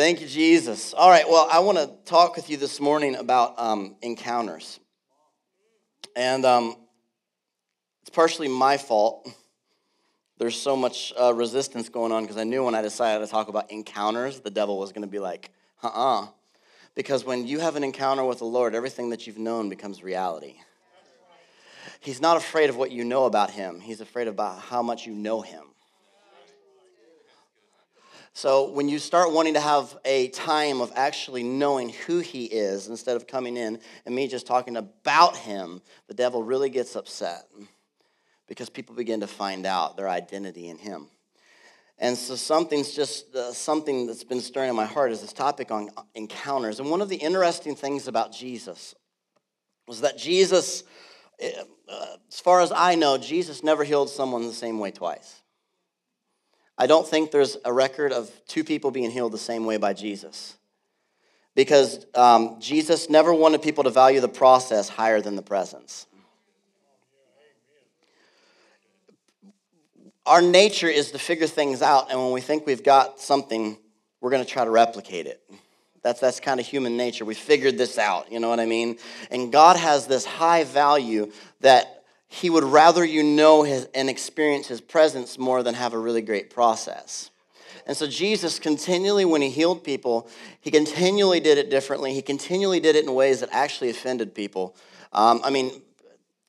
Thank you, Jesus. All right, well, I want to talk with you this morning about um, encounters. And um, it's partially my fault. There's so much uh, resistance going on because I knew when I decided to talk about encounters, the devil was going to be like, uh uh Because when you have an encounter with the Lord, everything that you've known becomes reality. He's not afraid of what you know about him, he's afraid about how much you know him. So when you start wanting to have a time of actually knowing who he is instead of coming in and me just talking about him, the devil really gets upset because people begin to find out their identity in him. And so something's just uh, something that's been stirring in my heart is this topic on encounters. And one of the interesting things about Jesus was that Jesus, eh, uh, as far as I know, Jesus never healed someone the same way twice. I don't think there's a record of two people being healed the same way by Jesus. Because um, Jesus never wanted people to value the process higher than the presence. Our nature is to figure things out, and when we think we've got something, we're going to try to replicate it. That's, that's kind of human nature. We figured this out, you know what I mean? And God has this high value that he would rather you know his, and experience his presence more than have a really great process. And so Jesus continually, when he healed people, he continually did it differently. He continually did it in ways that actually offended people. Um, I mean,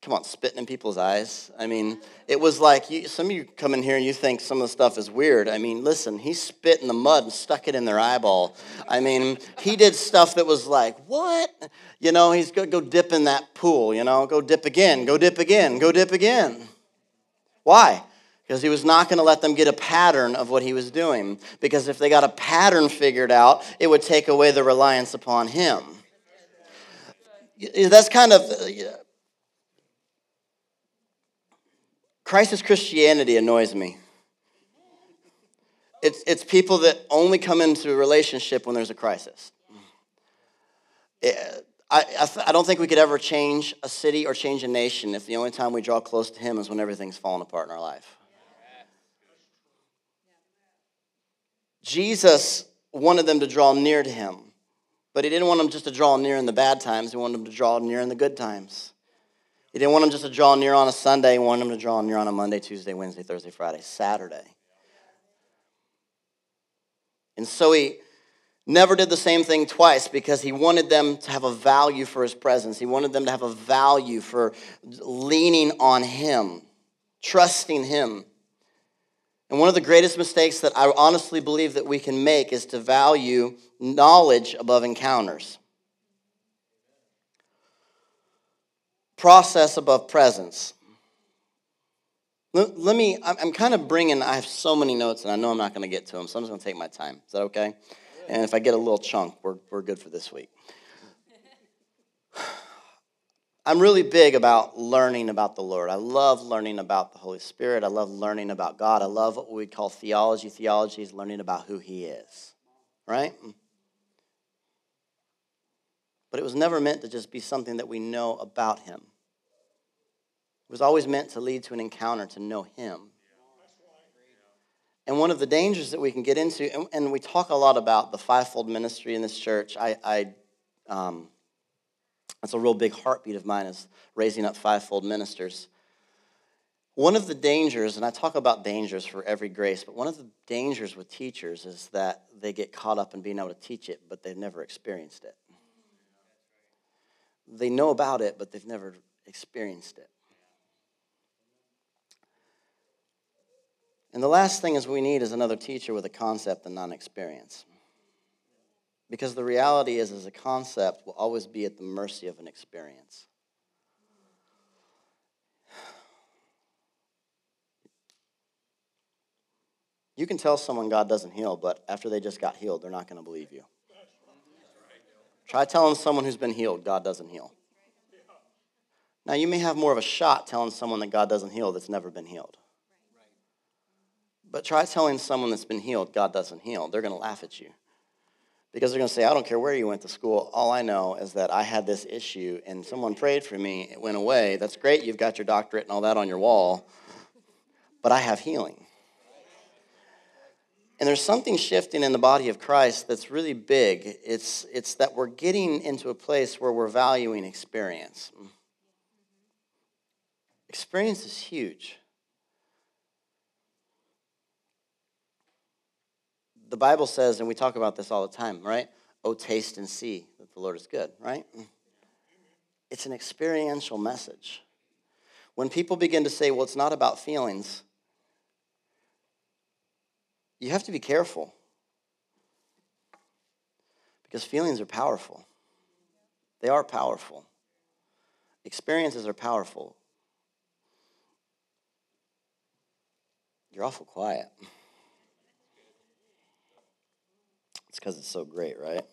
come on, spitting in people's eyes. I mean, it was like you, some of you come in here and you think some of the stuff is weird. I mean, listen, he spit in the mud and stuck it in their eyeball. I mean, he did stuff that was like, what? You know, he's going to go dip in that pool, you know, go dip again, go dip again, go dip again. Why? Because he was not going to let them get a pattern of what he was doing. Because if they got a pattern figured out, it would take away the reliance upon him. That's kind of Crisis Christianity annoys me. It's, it's people that only come into a relationship when there's a crisis. It, I, I, I, don't think we could ever change a city or change a nation if the only time we draw close to Him is when everything's falling apart in our life. Jesus wanted them to draw near to Him, but He didn't want them just to draw near in the bad times, He wanted them to draw near in the good times. He didn't want them just to draw near on a Sunday. He wanted them to draw near on a Monday, Tuesday, Wednesday, Thursday, Friday, Saturday. And so he never did the same thing twice because he wanted them to have a value for his presence. He wanted them to have a value for leaning on him, trusting him. And one of the greatest mistakes that I honestly believe that we can make is to value knowledge above encounters. Process above presence. Let, let me, I'm kind of bringing, I have so many notes and I know I'm not going to get to them, so I'm just going to take my time. Is that okay? And if I get a little chunk, we're, we're good for this week. I'm really big about learning about the Lord. I love learning about the Holy Spirit. I love learning about God. I love what we call theology. Theology is learning about who He is, right? But it was never meant to just be something that we know about Him. Was always meant to lead to an encounter, to know Him. And one of the dangers that we can get into, and, and we talk a lot about the fivefold ministry in this church. I, I um, that's a real big heartbeat of mine is raising up fivefold ministers. One of the dangers, and I talk about dangers for every grace, but one of the dangers with teachers is that they get caught up in being able to teach it, but they've never experienced it. They know about it, but they've never experienced it. And the last thing is we need is another teacher with a concept and non experience. Because the reality is, is a concept will always be at the mercy of an experience. You can tell someone God doesn't heal, but after they just got healed, they're not going to believe you. Try telling someone who's been healed God doesn't heal. Now, you may have more of a shot telling someone that God doesn't heal that's never been healed. But try telling someone that's been healed, God doesn't heal. They're going to laugh at you. Because they're going to say, I don't care where you went to school. All I know is that I had this issue and someone prayed for me. It went away. That's great. You've got your doctorate and all that on your wall. But I have healing. And there's something shifting in the body of Christ that's really big. It's, it's that we're getting into a place where we're valuing experience. Experience is huge. The Bible says, and we talk about this all the time, right? Oh, taste and see that the Lord is good, right? It's an experiential message. When people begin to say, well, it's not about feelings, you have to be careful because feelings are powerful. They are powerful. Experiences are powerful. You're awful quiet. It's because it's so great, right?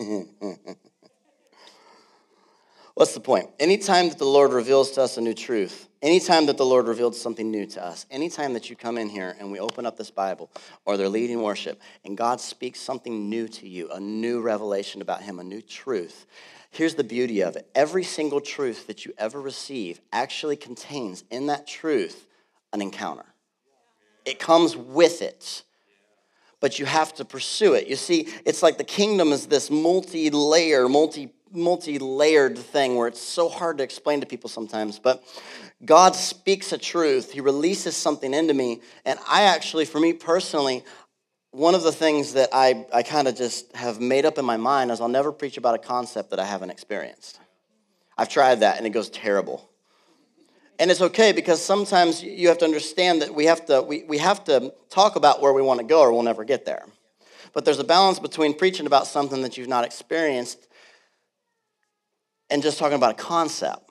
What's the point? Anytime that the Lord reveals to us a new truth, anytime that the Lord reveals something new to us, anytime that you come in here and we open up this Bible or they're leading worship and God speaks something new to you, a new revelation about Him, a new truth, here's the beauty of it. Every single truth that you ever receive actually contains in that truth an encounter, it comes with it but you have to pursue it. You see, it's like the kingdom is this multi layer, multi multi-layered thing where it's so hard to explain to people sometimes but god speaks a truth. He releases something into me and i actually for me personally one of the things that i, I kind of just have made up in my mind is i'll never preach about a concept that i haven't experienced. I've tried that and it goes terrible and it's okay because sometimes you have to understand that we have to we, we have to talk about where we want to go or we'll never get there but there's a balance between preaching about something that you've not experienced and just talking about a concept.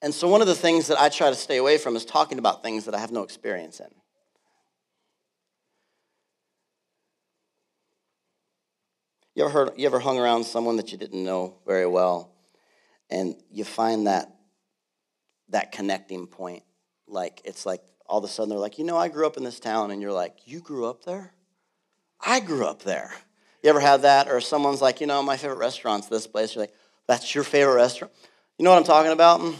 And so, one of the things that I try to stay away from is talking about things that I have no experience in. You ever heard, you ever hung around someone that you didn't know very well, and you find that that connecting point? Like it's like all of a sudden they're like, you know, I grew up in this town, and you're like, you grew up there? I grew up there. You ever had that? Or someone's like, you know, my favorite restaurant's this place. You're like, that's your favorite restaurant? You know what I'm talking about? Mm.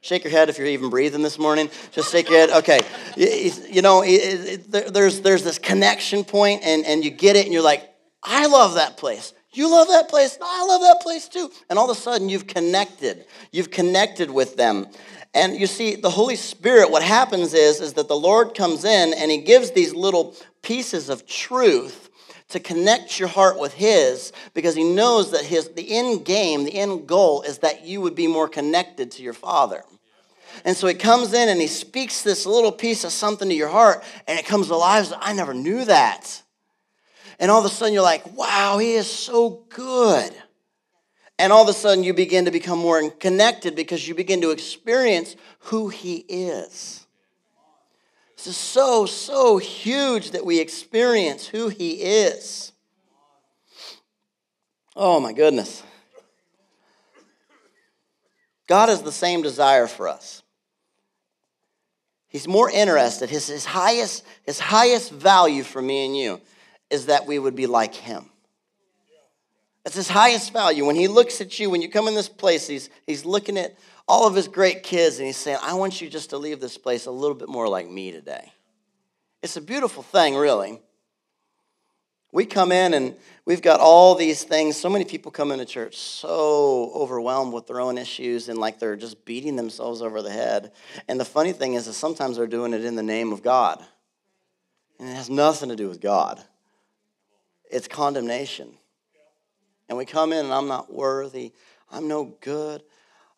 Shake your head if you're even breathing this morning. Just shake your head. Okay. You know, there's, there's this connection point, and, and you get it, and you're like, I love that place. You love that place. I love that place too. And all of a sudden, you've connected. You've connected with them. And you see, the Holy Spirit, what happens is, is that the Lord comes in and He gives these little pieces of truth to connect your heart with his because he knows that his the end game the end goal is that you would be more connected to your father. And so he comes in and he speaks this little piece of something to your heart and it comes alive. I never knew that. And all of a sudden you're like wow he is so good and all of a sudden you begin to become more connected because you begin to experience who he is this is so, so huge that we experience who He is. Oh my goodness. God has the same desire for us. He's more interested. His, his, highest, his highest value for me and you is that we would be like Him. That's his highest value. When he looks at you, when you come in this place, he's, he's looking at all of his great kids and he's saying, I want you just to leave this place a little bit more like me today. It's a beautiful thing, really. We come in and we've got all these things. So many people come into church so overwhelmed with their own issues and like they're just beating themselves over the head. And the funny thing is that sometimes they're doing it in the name of God. And it has nothing to do with God, it's condemnation. And we come in and I'm not worthy, I'm no good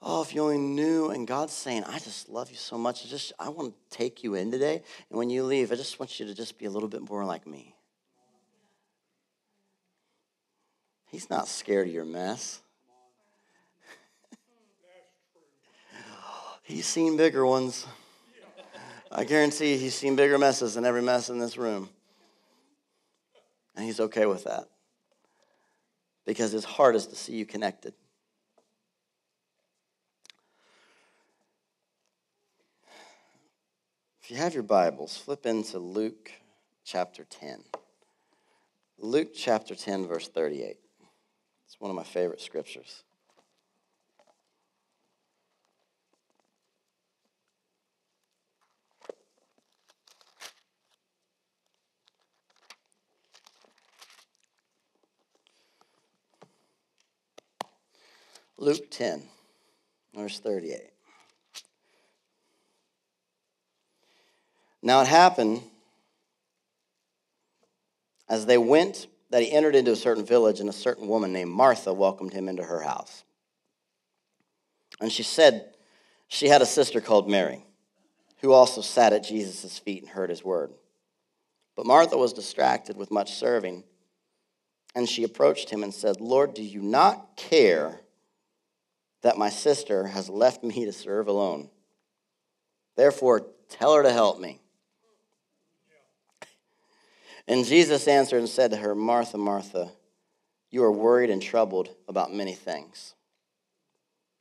oh, if you only knew. And God's saying, I just love you so much. I just I want to take you in today. And when you leave, I just want you to just be a little bit more like me. He's not scared of your mess. he's seen bigger ones. I guarantee he's seen bigger messes than every mess in this room. And he's okay with that. Because his heart is to see you connected. If you have your Bibles, flip into Luke chapter 10. Luke chapter 10, verse 38. It's one of my favorite scriptures. Luke 10, verse 38. Now it happened as they went that he entered into a certain village, and a certain woman named Martha welcomed him into her house. And she said she had a sister called Mary, who also sat at Jesus' feet and heard his word. But Martha was distracted with much serving, and she approached him and said, Lord, do you not care that my sister has left me to serve alone? Therefore, tell her to help me. And Jesus answered and said to her, Martha, Martha, you are worried and troubled about many things.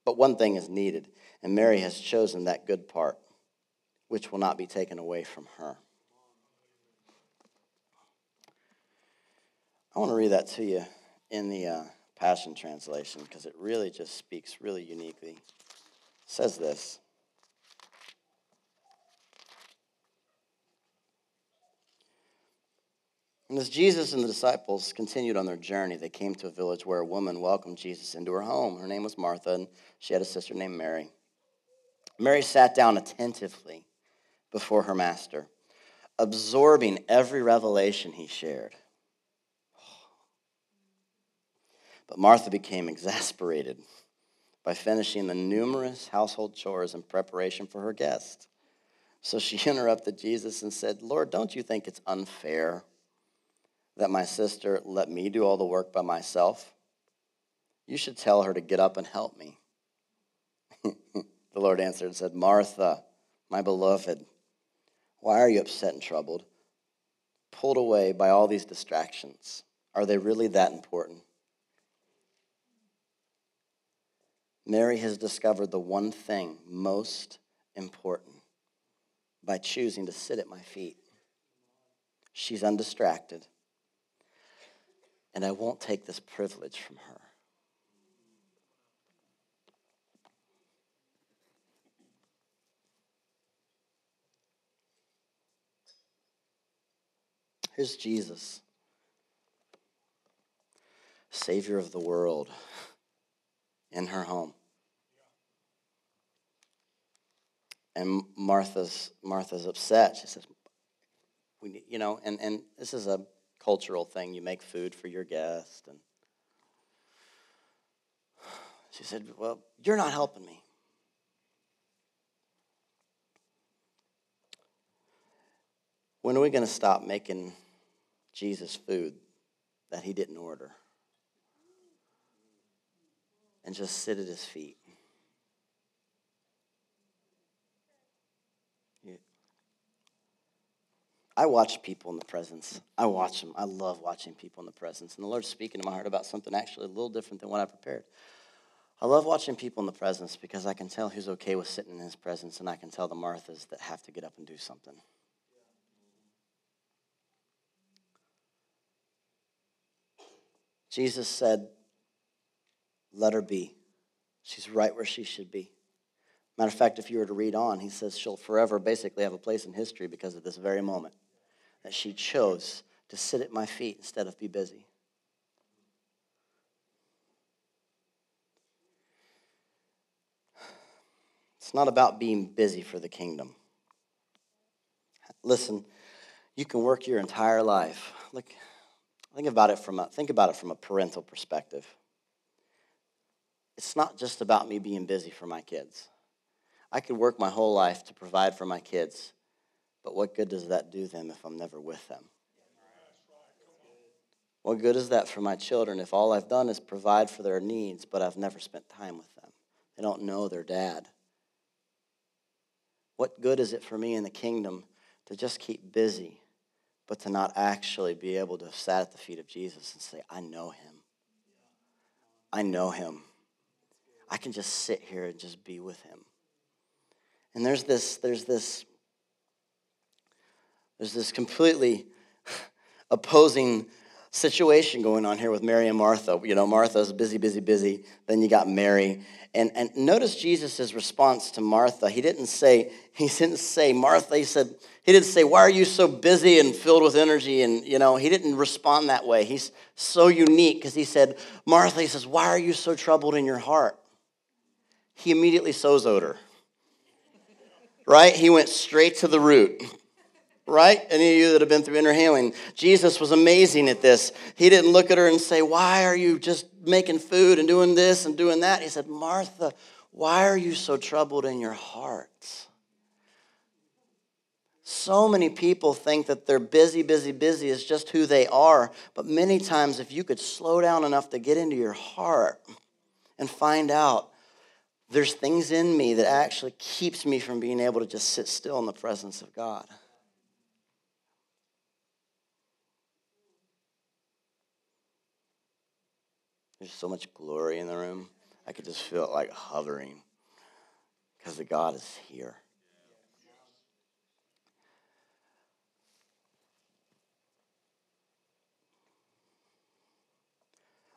But one thing is needed, and Mary has chosen that good part, which will not be taken away from her. I want to read that to you in the uh, Passion Translation because it really just speaks really uniquely. It says this And as Jesus and the disciples continued on their journey, they came to a village where a woman welcomed Jesus into her home. Her name was Martha, and she had a sister named Mary. Mary sat down attentively before her master, absorbing every revelation he shared. But Martha became exasperated by finishing the numerous household chores in preparation for her guest. So she interrupted Jesus and said, Lord, don't you think it's unfair? that my sister let me do all the work by myself? You should tell her to get up and help me. the Lord answered and said, Martha, my beloved, why are you upset and troubled? Pulled away by all these distractions. Are they really that important? Mary has discovered the one thing most important by choosing to sit at my feet. She's undistracted and I won't take this privilege from her. Here's Jesus, Savior of the world, in her home. And Martha's Martha's upset. She says, "We, you know," and and this is a cultural thing. You make food for your guest. And she said, Well, you're not helping me. When are we going to stop making Jesus food that he didn't order? And just sit at his feet? I watch people in the presence. I watch them. I love watching people in the presence. And the Lord's speaking to my heart about something actually a little different than what I prepared. I love watching people in the presence because I can tell who's okay with sitting in his presence, and I can tell the Marthas that have to get up and do something. Jesus said, Let her be. She's right where she should be. Matter of fact, if you were to read on, he says she'll forever basically have a place in history because of this very moment that she chose to sit at my feet instead of be busy. It's not about being busy for the kingdom. Listen, you can work your entire life. Look, think about it from a, think about it from a parental perspective. It's not just about me being busy for my kids. I could work my whole life to provide for my kids, but what good does that do them if I'm never with them? What good is that for my children if all I've done is provide for their needs, but I've never spent time with them? They don't know their dad. What good is it for me in the kingdom to just keep busy, but to not actually be able to sat at the feet of Jesus and say, I know him. I know him. I can just sit here and just be with him. And there's this, there's this, there's this completely opposing situation going on here with Mary and Martha. You know, Martha's busy, busy, busy. Then you got Mary. And, and notice Jesus' response to Martha. He didn't say, he didn't say, Martha, he said, he didn't say, why are you so busy and filled with energy? And, you know, he didn't respond that way. He's so unique because he said, Martha, he says, why are you so troubled in your heart? He immediately sozoed her. Right? He went straight to the root. Right? Any of you that have been through inner healing, Jesus was amazing at this. He didn't look at her and say, Why are you just making food and doing this and doing that? He said, Martha, why are you so troubled in your heart? So many people think that they're busy, busy, busy is just who they are. But many times, if you could slow down enough to get into your heart and find out there's things in me that actually keeps me from being able to just sit still in the presence of God. There's so much glory in the room. I could just feel it like hovering because the God is here.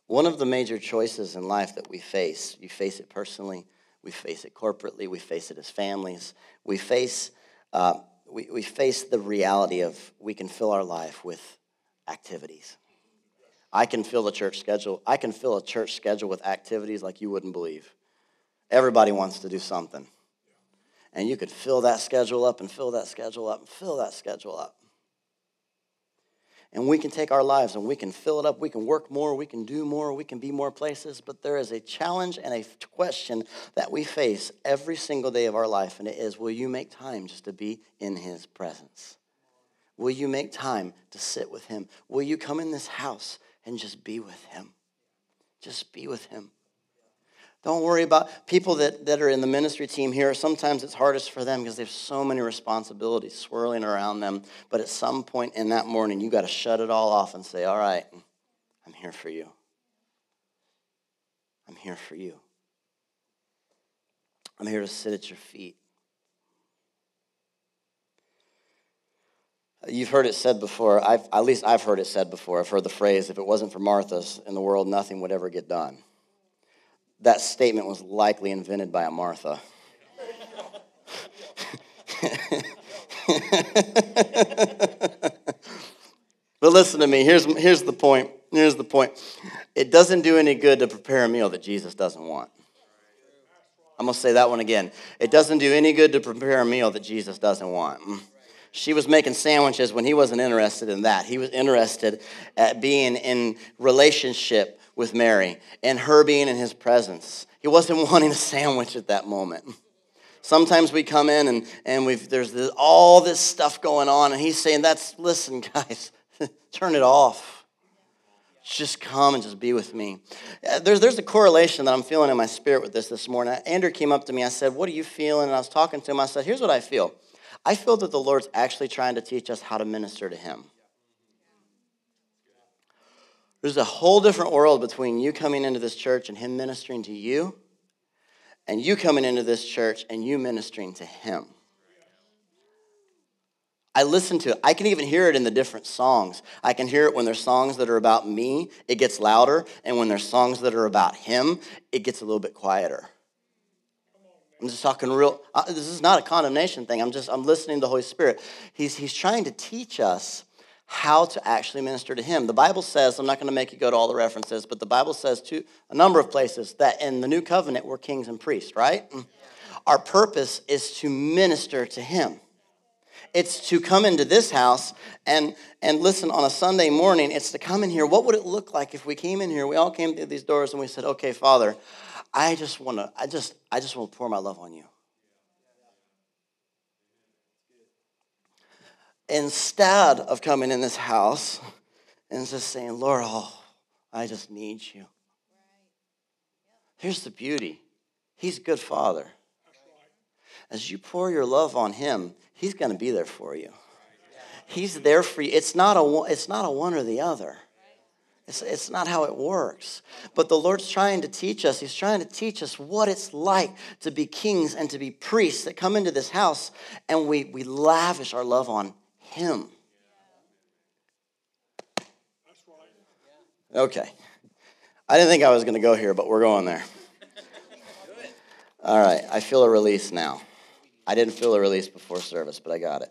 One of the major choices in life that we face, you face it personally, we face it corporately, we face it as families, we face, uh, we, we face the reality of we can fill our life with activities. I can fill the church schedule. I can fill a church schedule with activities like you wouldn't believe. Everybody wants to do something. And you could fill that schedule up and fill that schedule up and fill that schedule up and we can take our lives and we can fill it up. We can work more, we can do more, we can be more places. But there is a challenge and a question that we face every single day of our life, and it is will you make time just to be in His presence? Will you make time to sit with Him? Will you come in this house and just be with Him? Just be with Him. Don't worry about people that, that are in the ministry team here. Sometimes it's hardest for them because they have so many responsibilities swirling around them. But at some point in that morning, you got to shut it all off and say, All right, I'm here for you. I'm here for you. I'm here to sit at your feet. You've heard it said before, I've, at least I've heard it said before. I've heard the phrase, if it wasn't for Martha's in the world, nothing would ever get done that statement was likely invented by a Martha. but listen to me. Here's, here's the point. Here's the point. It doesn't do any good to prepare a meal that Jesus doesn't want. I'm going to say that one again. It doesn't do any good to prepare a meal that Jesus doesn't want. Mm. She was making sandwiches when he wasn't interested in that. He was interested at being in relationship with Mary and her being in his presence. He wasn't wanting a sandwich at that moment. Sometimes we come in and, and we've, there's this, all this stuff going on, and he's saying, That's, listen, guys, turn it off. Just come and just be with me. Uh, there's, there's a correlation that I'm feeling in my spirit with this this morning. Andrew came up to me. I said, What are you feeling? And I was talking to him. I said, Here's what I feel. I feel that the Lord's actually trying to teach us how to minister to him. There's a whole different world between you coming into this church and Him ministering to you, and you coming into this church and you ministering to Him. I listen to it. I can even hear it in the different songs. I can hear it when there's songs that are about me, it gets louder. And when there's songs that are about him, it gets a little bit quieter. I'm just talking real, uh, this is not a condemnation thing. I'm just, I'm listening to the Holy Spirit. He's, he's trying to teach us how to actually minister to him. The Bible says, I'm not going to make you go to all the references, but the Bible says to a number of places that in the new covenant we're kings and priests, right? Mm. Our purpose is to minister to him. It's to come into this house and, and listen on a Sunday morning. It's to come in here. What would it look like if we came in here? We all came through these doors and we said, okay, Father, I just want to, I just, I just want to pour my love on you. Instead of coming in this house and just saying, Lord, oh, I just need you. Here's the beauty He's a good father. As you pour your love on Him, He's going to be there for you. He's there for you. It's not a, it's not a one or the other. It's, it's not how it works. But the Lord's trying to teach us. He's trying to teach us what it's like to be kings and to be priests that come into this house and we, we lavish our love on him. Okay. I didn't think I was going to go here, but we're going there. All right. I feel a release now. I didn't feel a release before service, but I got it.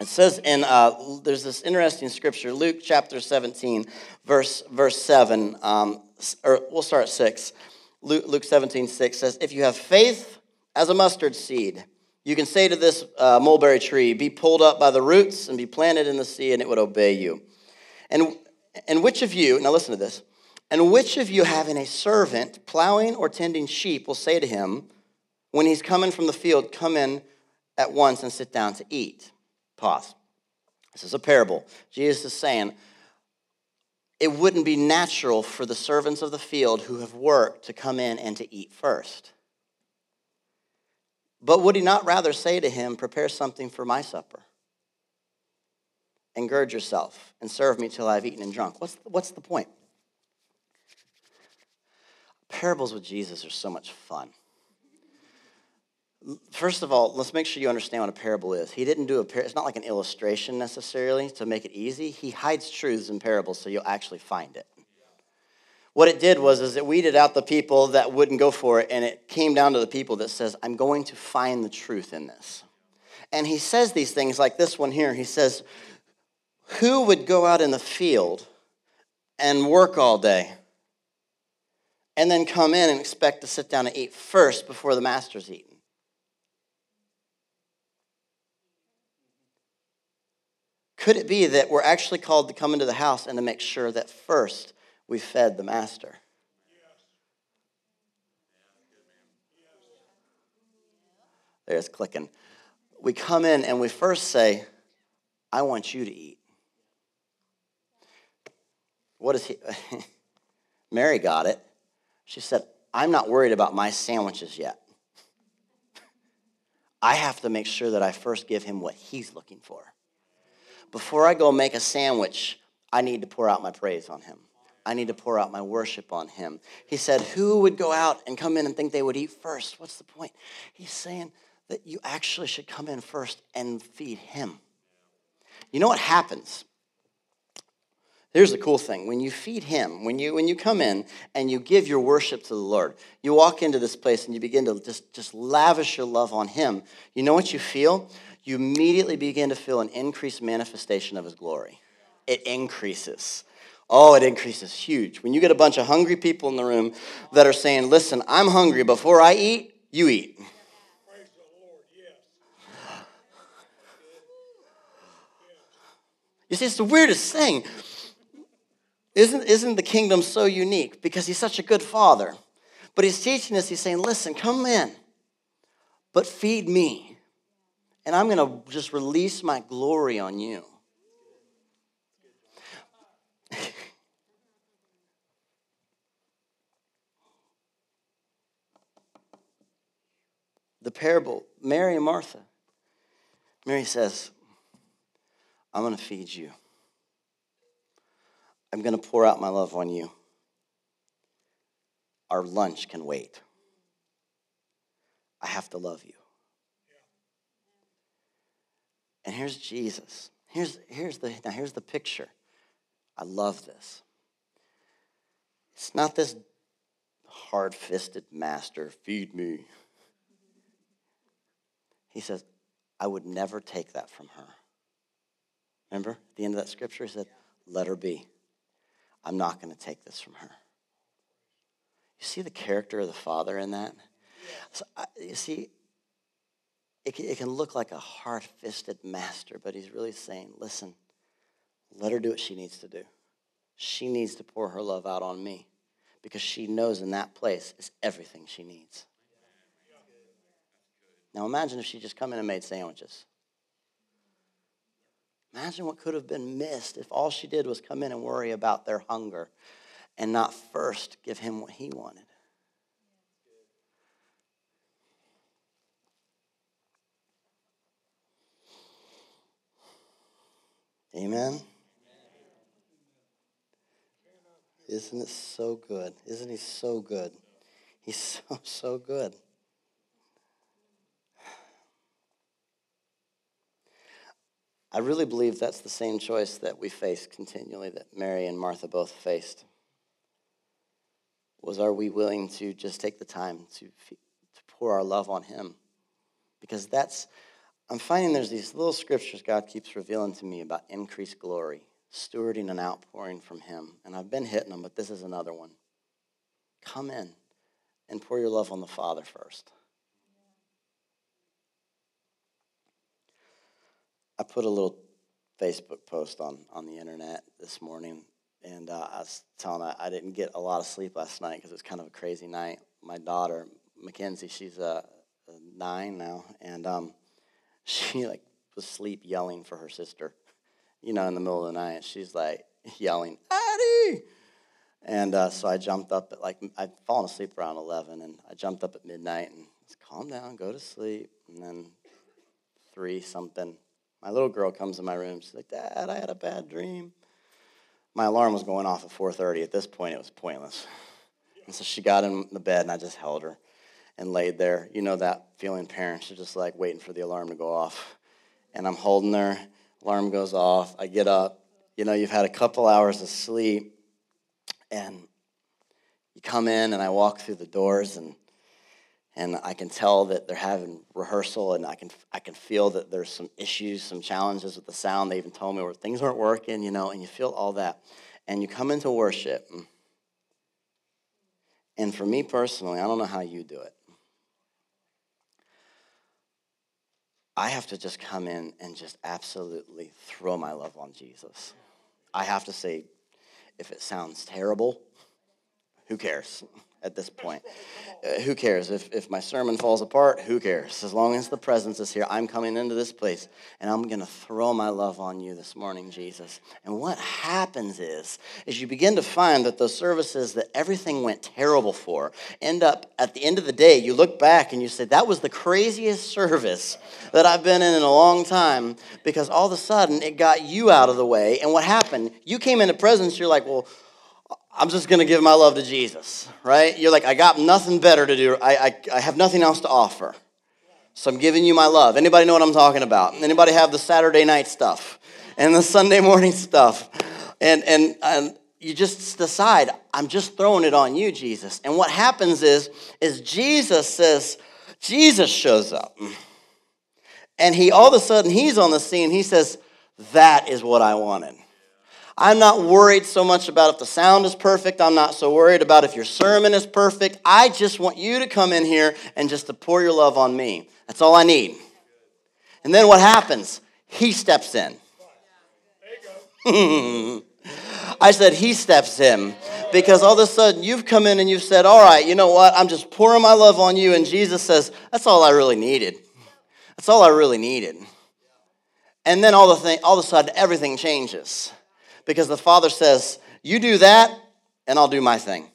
It says in uh, there's this interesting scripture, Luke chapter 17, verse verse seven. Um, or we'll start at six. Luke, Luke 17, 6 says, If you have faith as a mustard seed, you can say to this uh, mulberry tree, Be pulled up by the roots and be planted in the sea, and it would obey you. And, and which of you, now listen to this, and which of you having a servant plowing or tending sheep will say to him, when he's coming from the field, come in at once and sit down to eat? Pause. This is a parable. Jesus is saying, it wouldn't be natural for the servants of the field who have worked to come in and to eat first. But would he not rather say to him, Prepare something for my supper? And gird yourself and serve me till I've eaten and drunk. What's, what's the point? Parables with Jesus are so much fun. First of all, let's make sure you understand what a parable is. He didn't do a par- it's not like an illustration necessarily to make it easy. He hides truths in parables so you'll actually find it. What it did was is it weeded out the people that wouldn't go for it and it came down to the people that says, "I'm going to find the truth in this." And he says these things like this one here. He says, "Who would go out in the field and work all day?" and then come in and expect to sit down and eat first before the master's eaten. Could it be that we're actually called to come into the house and to make sure that first we fed the master? There's clicking. We come in and we first say, I want you to eat. What is he? Mary got it. She said, I'm not worried about my sandwiches yet. I have to make sure that I first give him what he's looking for. Before I go make a sandwich, I need to pour out my praise on him. I need to pour out my worship on him. He said, Who would go out and come in and think they would eat first? What's the point? He's saying that you actually should come in first and feed him. You know what happens? Here's the cool thing. When you feed him, when you when you come in and you give your worship to the Lord, you walk into this place and you begin to just, just lavish your love on him. You know what you feel? You immediately begin to feel an increased manifestation of his glory. It increases. Oh, it increases huge. When you get a bunch of hungry people in the room that are saying, listen, I'm hungry. Before I eat, you eat. You see, it's the weirdest thing. Isn't, isn't the kingdom so unique? Because he's such a good father. But he's teaching us, he's saying, listen, come in, but feed me. And I'm going to just release my glory on you. The parable, Mary and Martha. Mary says, I'm going to feed you. I'm going to pour out my love on you. Our lunch can wait. I have to love you. And here's Jesus. Here's, here's, the, now here's the picture. I love this. It's not this hard fisted master, feed me. He says, I would never take that from her. Remember at the end of that scripture? He said, Let her be. I'm not going to take this from her. You see the character of the father in that? So, you see, it can, it can look like a hard fisted master, but he's really saying, listen, let her do what she needs to do. She needs to pour her love out on me because she knows in that place is everything she needs. Now imagine if she just come in and made sandwiches. Imagine what could have been missed if all she did was come in and worry about their hunger and not first give him what he wanted. Amen. Isn't it so good? Isn't he so good? He's so, so good. I really believe that's the same choice that we face continually, that Mary and Martha both faced. Was are we willing to just take the time to, to pour our love on Him? Because that's, I'm finding there's these little scriptures God keeps revealing to me about increased glory, stewarding and outpouring from Him. And I've been hitting them, but this is another one. Come in and pour your love on the Father first. I put a little Facebook post on, on the internet this morning, and uh, I was telling I, I didn't get a lot of sleep last night because it was kind of a crazy night. My daughter, Mackenzie, she's uh, nine now, and um, she like was asleep yelling for her sister. You know, in the middle of the night, she's like yelling, "Addie!" And uh, so I jumped up at like I'd fallen asleep around eleven, and I jumped up at midnight and just calm down, go to sleep. And then three something, my little girl comes in my room. She's like, Dad, I had a bad dream. My alarm was going off at 4:30. At this point, it was pointless. And so she got in the bed, and I just held her and laid there. You know that feeling, parents are just like waiting for the alarm to go off. And I'm holding her. Alarm goes off. I get up. You know, you've had a couple hours of sleep, and you come in, and I walk through the doors, and and I can tell that they're having rehearsal, and I can I can feel that there's some issues, some challenges with the sound. They even told me where things aren't working, you know, and you feel all that, and you come into worship. And for me personally, I don't know how you do it. I have to just come in and just absolutely throw my love on Jesus. I have to say, if it sounds terrible, who cares? At this point. Uh, who cares? If, if my sermon falls apart, who cares? As long as the presence is here, I'm coming into this place and I'm going to throw my love on you this morning, Jesus. And what happens is, is you begin to find that those services that everything went terrible for end up at the end of the day, you look back and you say, that was the craziest service that I've been in in a long time because all of a sudden it got you out of the way. And what happened? You came into presence, you're like, well, I'm just going to give my love to Jesus, right? You're like, I got nothing better to do. I, I, I have nothing else to offer. So I'm giving you my love. Anybody know what I'm talking about? Anybody have the Saturday night stuff and the Sunday morning stuff? And, and, and you just decide, I'm just throwing it on you, Jesus. And what happens is, is Jesus says, Jesus shows up. And he all of a sudden he's on the scene. He says, That is what I wanted. I'm not worried so much about if the sound is perfect. I'm not so worried about if your sermon is perfect. I just want you to come in here and just to pour your love on me. That's all I need. And then what happens? He steps in. I said, He steps in. Because all of a sudden you've come in and you've said, All right, you know what? I'm just pouring my love on you. And Jesus says, That's all I really needed. That's all I really needed. And then all, the thing, all of a sudden everything changes because the Father says, You do that, and I'll do my thing.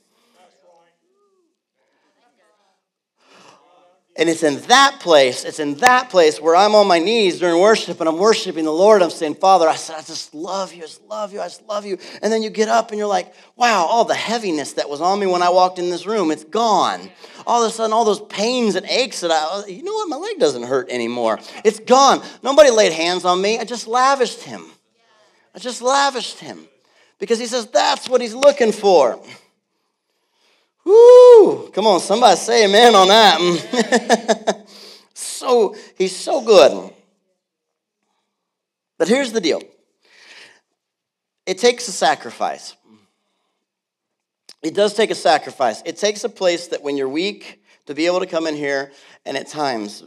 And it's in that place, it's in that place where I'm on my knees during worship and I'm worshiping the Lord. I'm saying, Father, I said, I just love you, I just love you, I just love you. And then you get up and you're like, wow, all the heaviness that was on me when I walked in this room, it's gone. All of a sudden, all those pains and aches that I, you know what, my leg doesn't hurt anymore. It's gone. Nobody laid hands on me, I just lavished him. I just lavished him because he says that's what he's looking for. Woo! Come on, somebody say amen on that. so he's so good. But here's the deal. It takes a sacrifice. It does take a sacrifice. It takes a place that when you're weak, to be able to come in here and at times,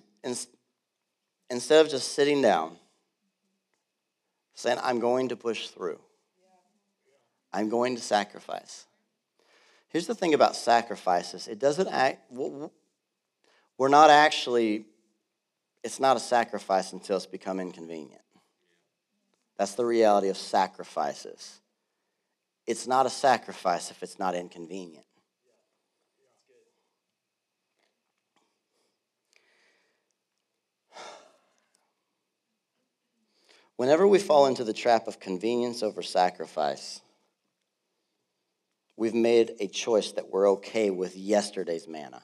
instead of just sitting down, saying, I'm going to push through. I'm going to sacrifice. Here's the thing about sacrifices it doesn't act, we're not actually, it's not a sacrifice until it's become inconvenient. That's the reality of sacrifices. It's not a sacrifice if it's not inconvenient. Whenever we fall into the trap of convenience over sacrifice, we've made a choice that we're okay with yesterday's manna.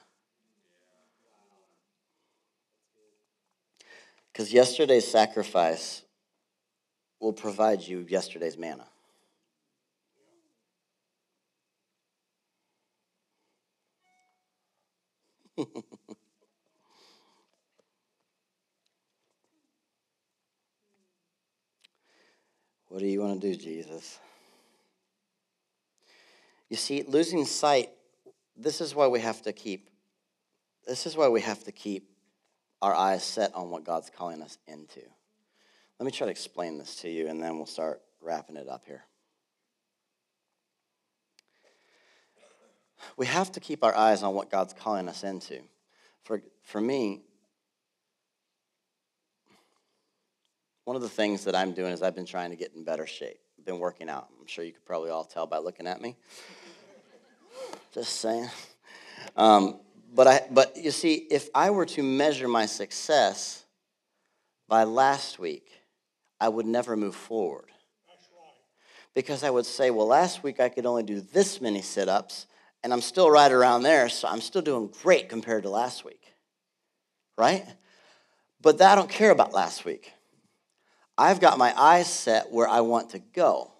Because yesterday's sacrifice will provide you yesterday's manna. What do you want to do, Jesus? You see, losing sight, this is why we have to keep This is why we have to keep our eyes set on what God's calling us into. Let me try to explain this to you, and then we'll start wrapping it up here. We have to keep our eyes on what God's calling us into. For, for me, one of the things that I'm doing is I've been trying to get in better shape. I've been working out. I'm sure you could probably all tell by looking at me. Just saying. Um, but, I, but you see, if I were to measure my success by last week, I would never move forward. Because I would say, well, last week I could only do this many sit ups, and I'm still right around there, so I'm still doing great compared to last week. Right? But I don't care about last week. I've got my eyes set where I want to go.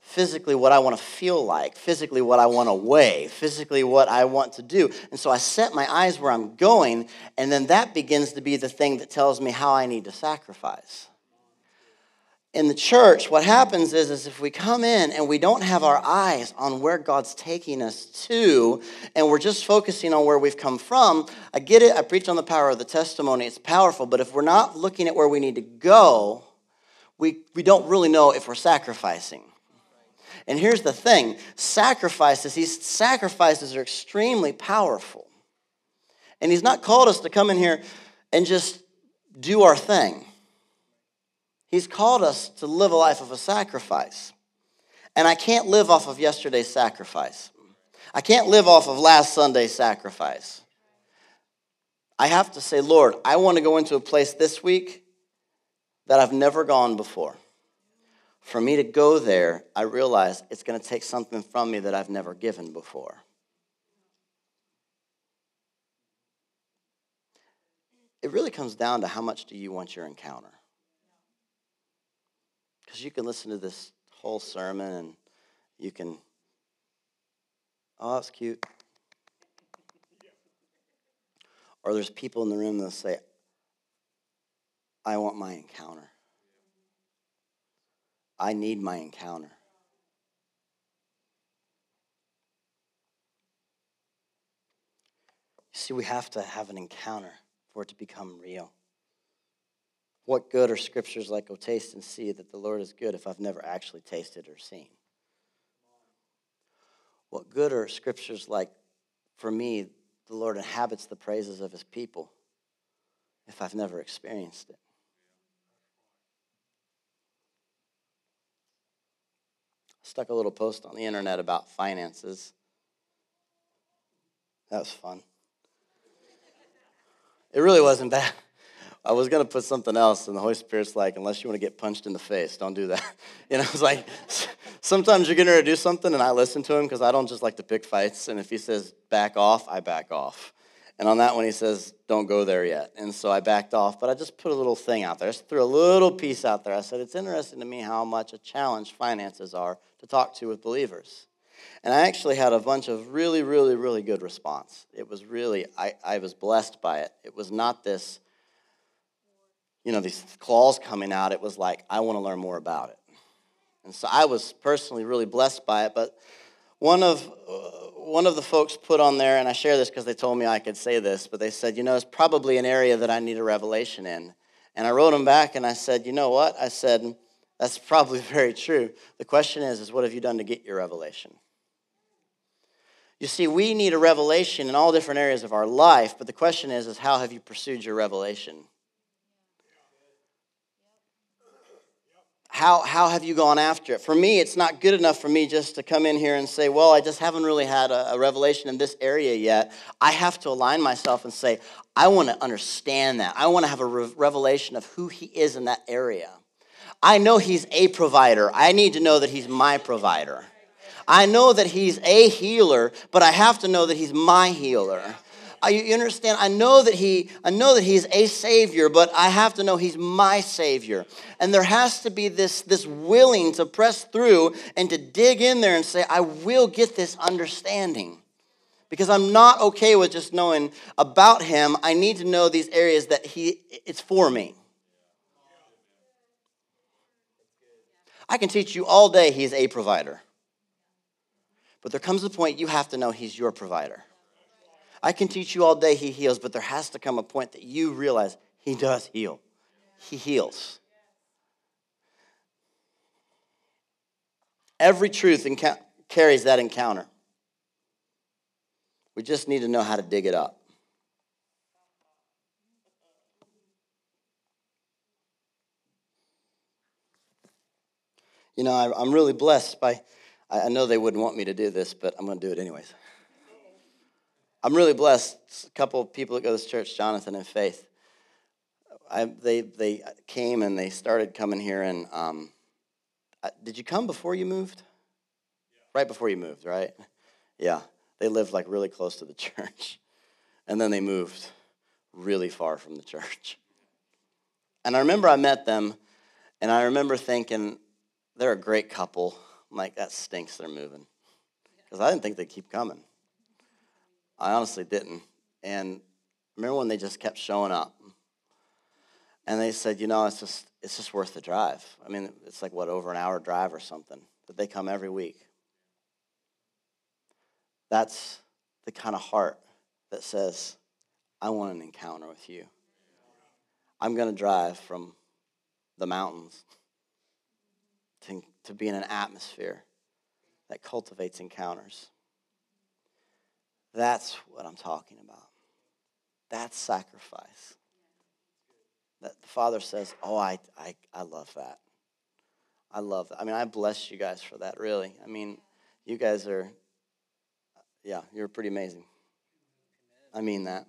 Physically, what I want to feel like, physically, what I want to weigh, physically, what I want to do. And so I set my eyes where I'm going, and then that begins to be the thing that tells me how I need to sacrifice in the church, what happens is, is if we come in and we don't have our eyes on where God's taking us to, and we're just focusing on where we've come from, I get it. I preach on the power of the testimony. It's powerful. But if we're not looking at where we need to go, we, we don't really know if we're sacrificing. And here's the thing sacrifices, these sacrifices are extremely powerful. And He's not called us to come in here and just do our thing. He's called us to live a life of a sacrifice. And I can't live off of yesterday's sacrifice. I can't live off of last Sunday's sacrifice. I have to say, Lord, I want to go into a place this week that I've never gone before. For me to go there, I realize it's going to take something from me that I've never given before. It really comes down to how much do you want your encounter? Because you can listen to this whole sermon and you can, oh, that's cute. Or there's people in the room that say, I want my encounter. I need my encounter. See, we have to have an encounter for it to become real. What good are scriptures like, oh, taste and see that the Lord is good if I've never actually tasted or seen? What good are scriptures like, for me, the Lord inhabits the praises of his people if I've never experienced it? Stuck a little post on the internet about finances. That was fun. It really wasn't bad. I was gonna put something else, and the Holy Spirit's like, unless you want to get punched in the face, don't do that. You know, it's like sometimes you're gonna do something, and I listen to him because I don't just like to pick fights. And if he says back off, I back off. And on that one, he says, don't go there yet. And so I backed off, but I just put a little thing out there. I just threw a little piece out there. I said, it's interesting to me how much a challenge finances are talk to with believers. And I actually had a bunch of really, really, really good response. It was really, I, I was blessed by it. It was not this you know, these claws coming out, it was like, I want to learn more about it. And so I was personally really blessed by it. But one of, uh, one of the folks put on there, and I share this because they told me I could say this, but they said, you know, it's probably an area that I need a revelation in. And I wrote them back and I said, you know what? I said, that's probably very true. The question is, is what have you done to get your revelation? You see, we need a revelation in all different areas of our life, but the question is, is how have you pursued your revelation? how, how have you gone after it? For me, it's not good enough for me just to come in here and say, well, I just haven't really had a, a revelation in this area yet. I have to align myself and say, I want to understand that. I want to have a re- revelation of who He is in that area. I know He's a provider. I need to know that He's my provider. I know that He's a healer, but I have to know that He's my healer. You understand? I know that he, I know that he's a savior, but I have to know he's my savior. And there has to be this, this willing to press through and to dig in there and say, I will get this understanding. Because I'm not okay with just knowing about him. I need to know these areas that he it's for me. I can teach you all day he's a provider. But there comes a point you have to know he's your provider. I can teach you all day he heals, but there has to come a point that you realize he does heal. He heals. Every truth carries that encounter. We just need to know how to dig it up. You know, I, am really blessed by, I know they wouldn't want me to do this, but I'm going to do it anyways. I'm really blessed. A couple of people that go to this church, Jonathan and Faith, I, they, they came and they started coming here. And um, did you come before you moved? Right before you moved, right? Yeah. They lived like really close to the church. And then they moved really far from the church. And I remember I met them, and I remember thinking, they're a great couple. I'm like, that stinks they're moving. Because I didn't think they'd keep coming. I honestly didn't. And remember when they just kept showing up? And they said, you know, it's just it's just worth the drive. I mean, it's like what, over an hour drive or something. But they come every week. That's the kind of heart that says, I want an encounter with you. I'm going to drive from the mountains to, to be in an atmosphere that cultivates encounters. That's what I'm talking about. That's sacrifice. That the Father says, Oh, I, I, I love that. I love that. I mean, I bless you guys for that, really. I mean, you guys are, yeah, you're pretty amazing. I mean that.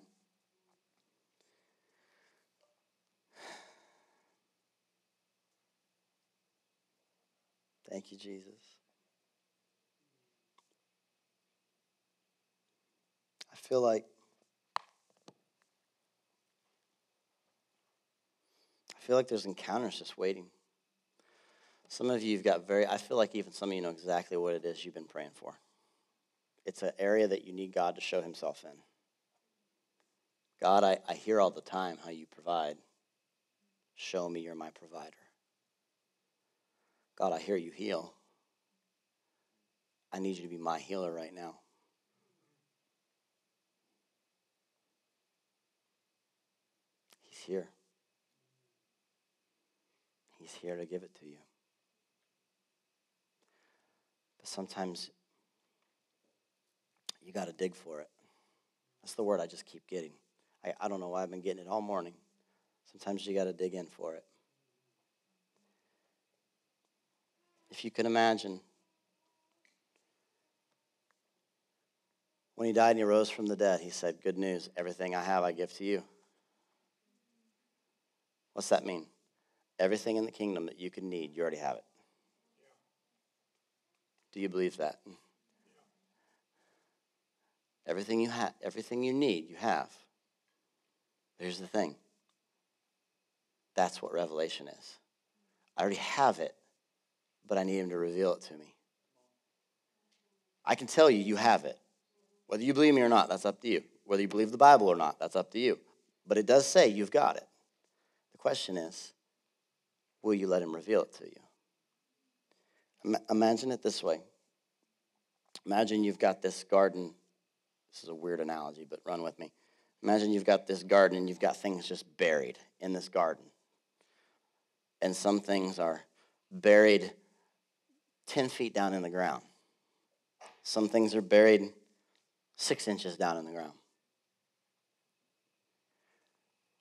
Thank you, Jesus. I feel like I feel like there's encounters just waiting. Some of you have got very I feel like even some of you know exactly what it is you've been praying for. It's an area that you need God to show himself in. God, I, I hear all the time how you provide. Show me you're my provider. God, I hear you heal. I need you to be my healer right now. He's here. He's here to give it to you. But sometimes you got to dig for it. That's the word I just keep getting. I, I don't know why I've been getting it all morning. Sometimes you got to dig in for it. If you can imagine. When he died and he rose from the dead, he said, Good news, everything I have I give to you. What's that mean? Everything in the kingdom that you can need, you already have it. Do you believe that? Everything you have, everything you need, you have. Here's the thing. That's what revelation is. I already have it but I need him to reveal it to me. I can tell you, you have it. Whether you believe me or not, that's up to you. Whether you believe the Bible or not, that's up to you. But it does say you've got it. The question is, will you let him reveal it to you? Imagine it this way. Imagine you've got this garden. This is a weird analogy, but run with me. Imagine you've got this garden and you've got things just buried in this garden. And some things are buried 10 feet down in the ground. Some things are buried six inches down in the ground.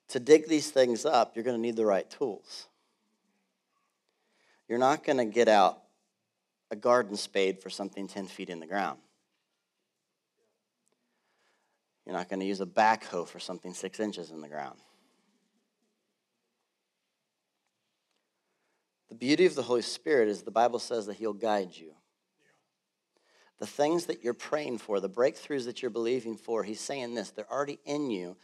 To dig these things up, you're going to need the right tools. You're not going to get out a garden spade for something 10 feet in the ground. You're not going to use a backhoe for something six inches in the ground. The beauty of the Holy Spirit is the Bible says that He'll guide you. The things that you're praying for, the breakthroughs that you're believing for, He's saying this, they're already in you.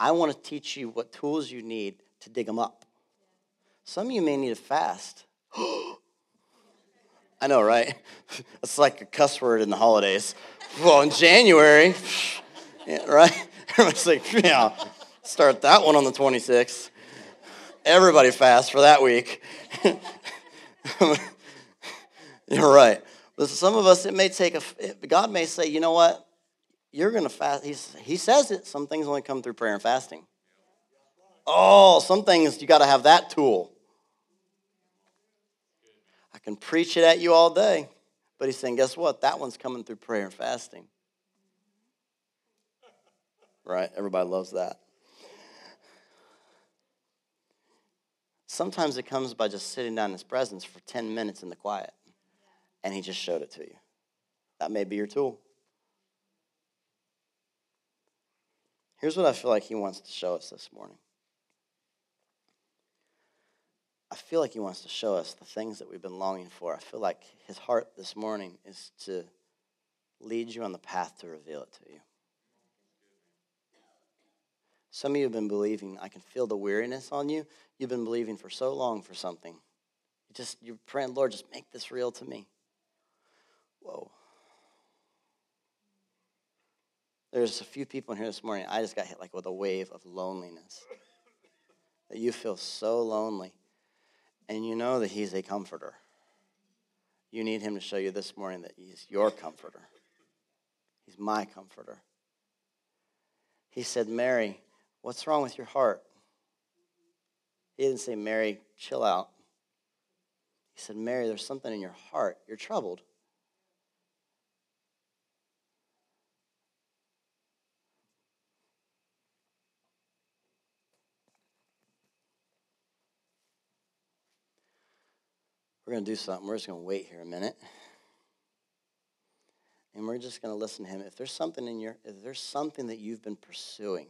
I want to teach you what tools you need to dig them up. Some of you may need a fast. I know, right? It's like a cuss word in the holidays. Well, in January, right? Everybody's like, yeah, start that one on the 26th. Everybody fast for that week. You're right. But some of us, it may take a, God may say, you know what? you're going to fast. He's, he says it. Some things only come through prayer and fasting. Oh, some things you got to have that tool. I can preach it at you all day, but he's saying, guess what? That one's coming through prayer and fasting. Right? Everybody loves that. Sometimes it comes by just sitting down in his presence for 10 minutes in the quiet, and he just showed it to you. That may be your tool. Here's what I feel like he wants to show us this morning. I feel like he wants to show us the things that we've been longing for. I feel like his heart this morning is to lead you on the path to reveal it to you. Some of you have been believing, I can feel the weariness on you. You've been believing for so long for something. You just you're praying, Lord, just make this real to me. Whoa. There's a few people in here this morning. I just got hit like with a wave of loneliness. That you feel so lonely. And you know that He's a comforter. You need Him to show you this morning that He's your comforter. He's my comforter. He said, Mary, what's wrong with your heart? He didn't say, Mary, chill out. He said, Mary, there's something in your heart. You're troubled. We're going to do something. We're just going to wait here a minute. And we're just going to listen to him. If there's something in your, if there's something that you've been pursuing,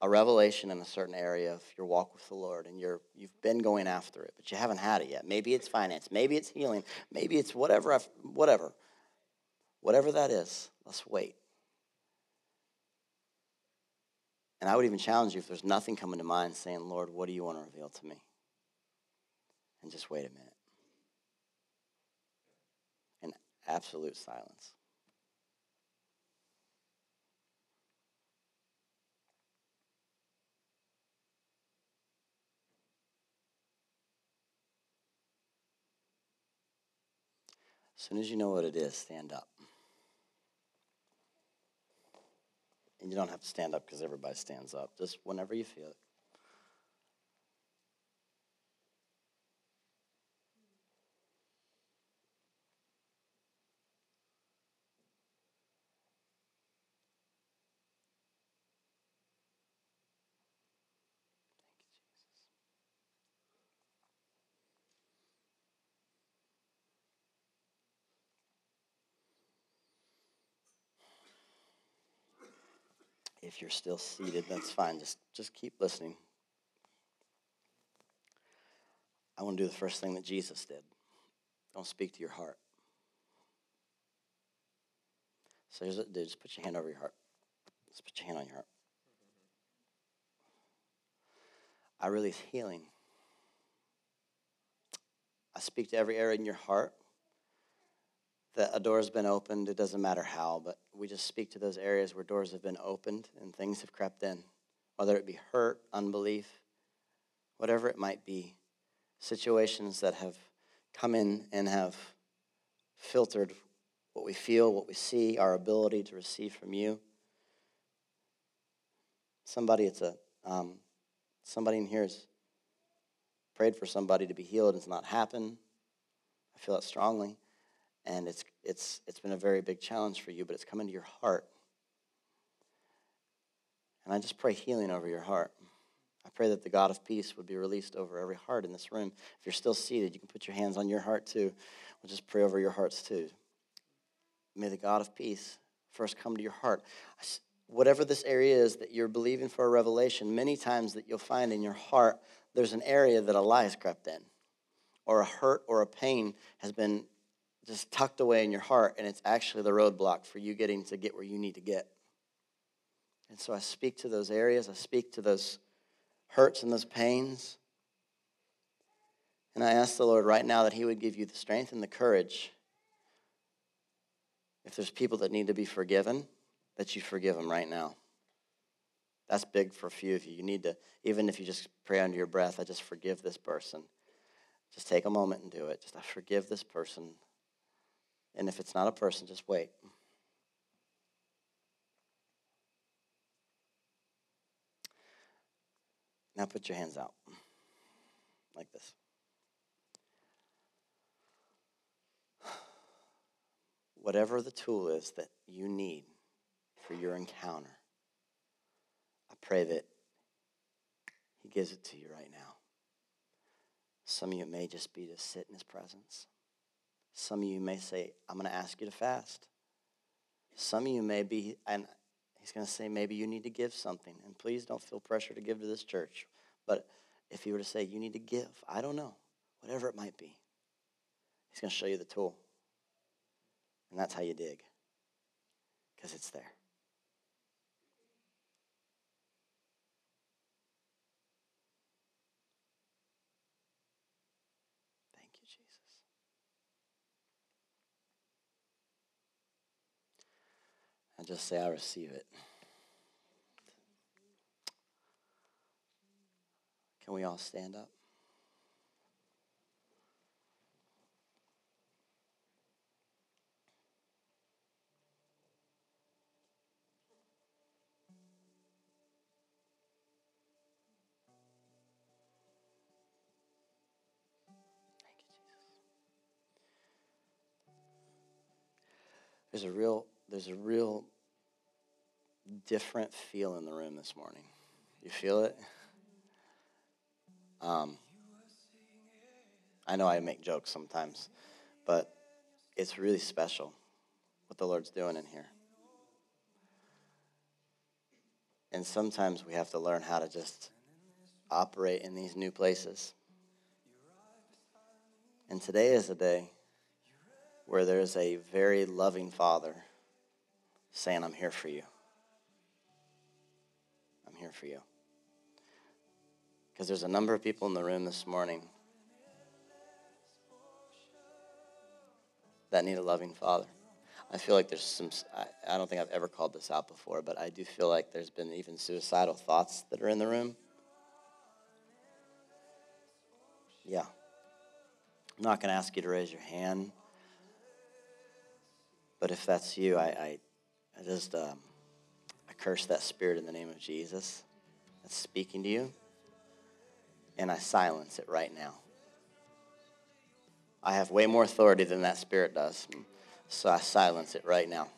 a revelation in a certain area of your walk with the Lord, and you're you've been going after it, but you haven't had it yet. Maybe it's finance, maybe it's healing, maybe it's whatever, whatever, whatever that is. Let's wait. And I would even challenge you if there's nothing coming to mind, saying, "Lord, what do you want to reveal to me?" and just wait a minute. In absolute silence. Soon as you know what it is, stand up. And you don't have to stand up because everybody stands up. Just whenever you feel it. If you're still seated, that's fine. Just, just keep listening. I want to do the first thing that Jesus did. Don't speak to your heart. So here's what do. Just put your hand over your heart. Just put your hand on your heart. I release healing. I speak to every area in your heart that a door has been opened. It doesn't matter how, but we just speak to those areas where doors have been opened and things have crept in, whether it be hurt, unbelief, whatever it might be, situations that have come in and have filtered what we feel, what we see, our ability to receive from you. Somebody, it's a um, somebody in here has prayed for somebody to be healed and it's not happened. I feel it strongly and it's it's it's been a very big challenge for you but it's come into your heart. And i just pray healing over your heart. I pray that the god of peace would be released over every heart in this room. If you're still seated you can put your hands on your heart too. We'll just pray over your hearts too. May the god of peace first come to your heart. Whatever this area is that you're believing for a revelation many times that you'll find in your heart there's an area that a lie has crept in or a hurt or a pain has been just tucked away in your heart, and it's actually the roadblock for you getting to get where you need to get. And so I speak to those areas, I speak to those hurts and those pains. And I ask the Lord right now that He would give you the strength and the courage. If there's people that need to be forgiven, that you forgive them right now. That's big for a few of you. You need to, even if you just pray under your breath, I just forgive this person. Just take a moment and do it. Just I forgive this person and if it's not a person, just wait. Now put your hands out like this. Whatever the tool is that you need for your encounter, I pray that He gives it to you right now. Some of you may just be to sit in His presence. Some of you may say, I'm going to ask you to fast. Some of you may be, and He's going to say, maybe you need to give something. And please don't feel pressure to give to this church. But if He were to say, you need to give, I don't know, whatever it might be, He's going to show you the tool. And that's how you dig, because it's there. Thank you, Jesus. And just say, I receive it. Can we all stand up? There's a real there's a real different feel in the room this morning. You feel it? Um, I know I make jokes sometimes, but it's really special what the Lord's doing in here. And sometimes we have to learn how to just operate in these new places. And today is a day where there's a very loving father saying, I'm here for you. I'm here for you. Because there's a number of people in the room this morning that need a loving father. I feel like there's some, I, I don't think I've ever called this out before, but I do feel like there's been even suicidal thoughts that are in the room. Yeah. I'm not going to ask you to raise your hand. But if that's you, I, I, I just um, curse that spirit in the name of Jesus that's speaking to you, and I silence it right now. I have way more authority than that spirit does, so I silence it right now.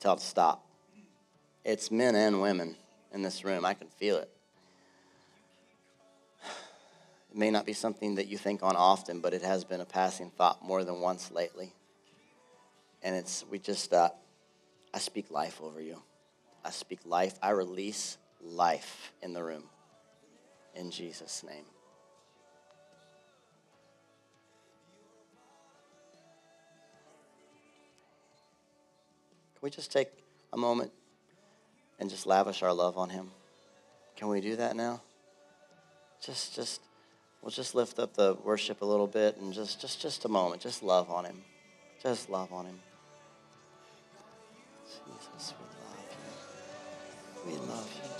Tell it to stop. It's men and women in this room. I can feel it. It may not be something that you think on often, but it has been a passing thought more than once lately and it's we just uh, I speak life over you. I speak life. I release life in the room. In Jesus' name. Can we just take a moment and just lavish our love on him? Can we do that now? Just just we'll just lift up the worship a little bit and just just just a moment. Just love on him. Just love on him. We love you,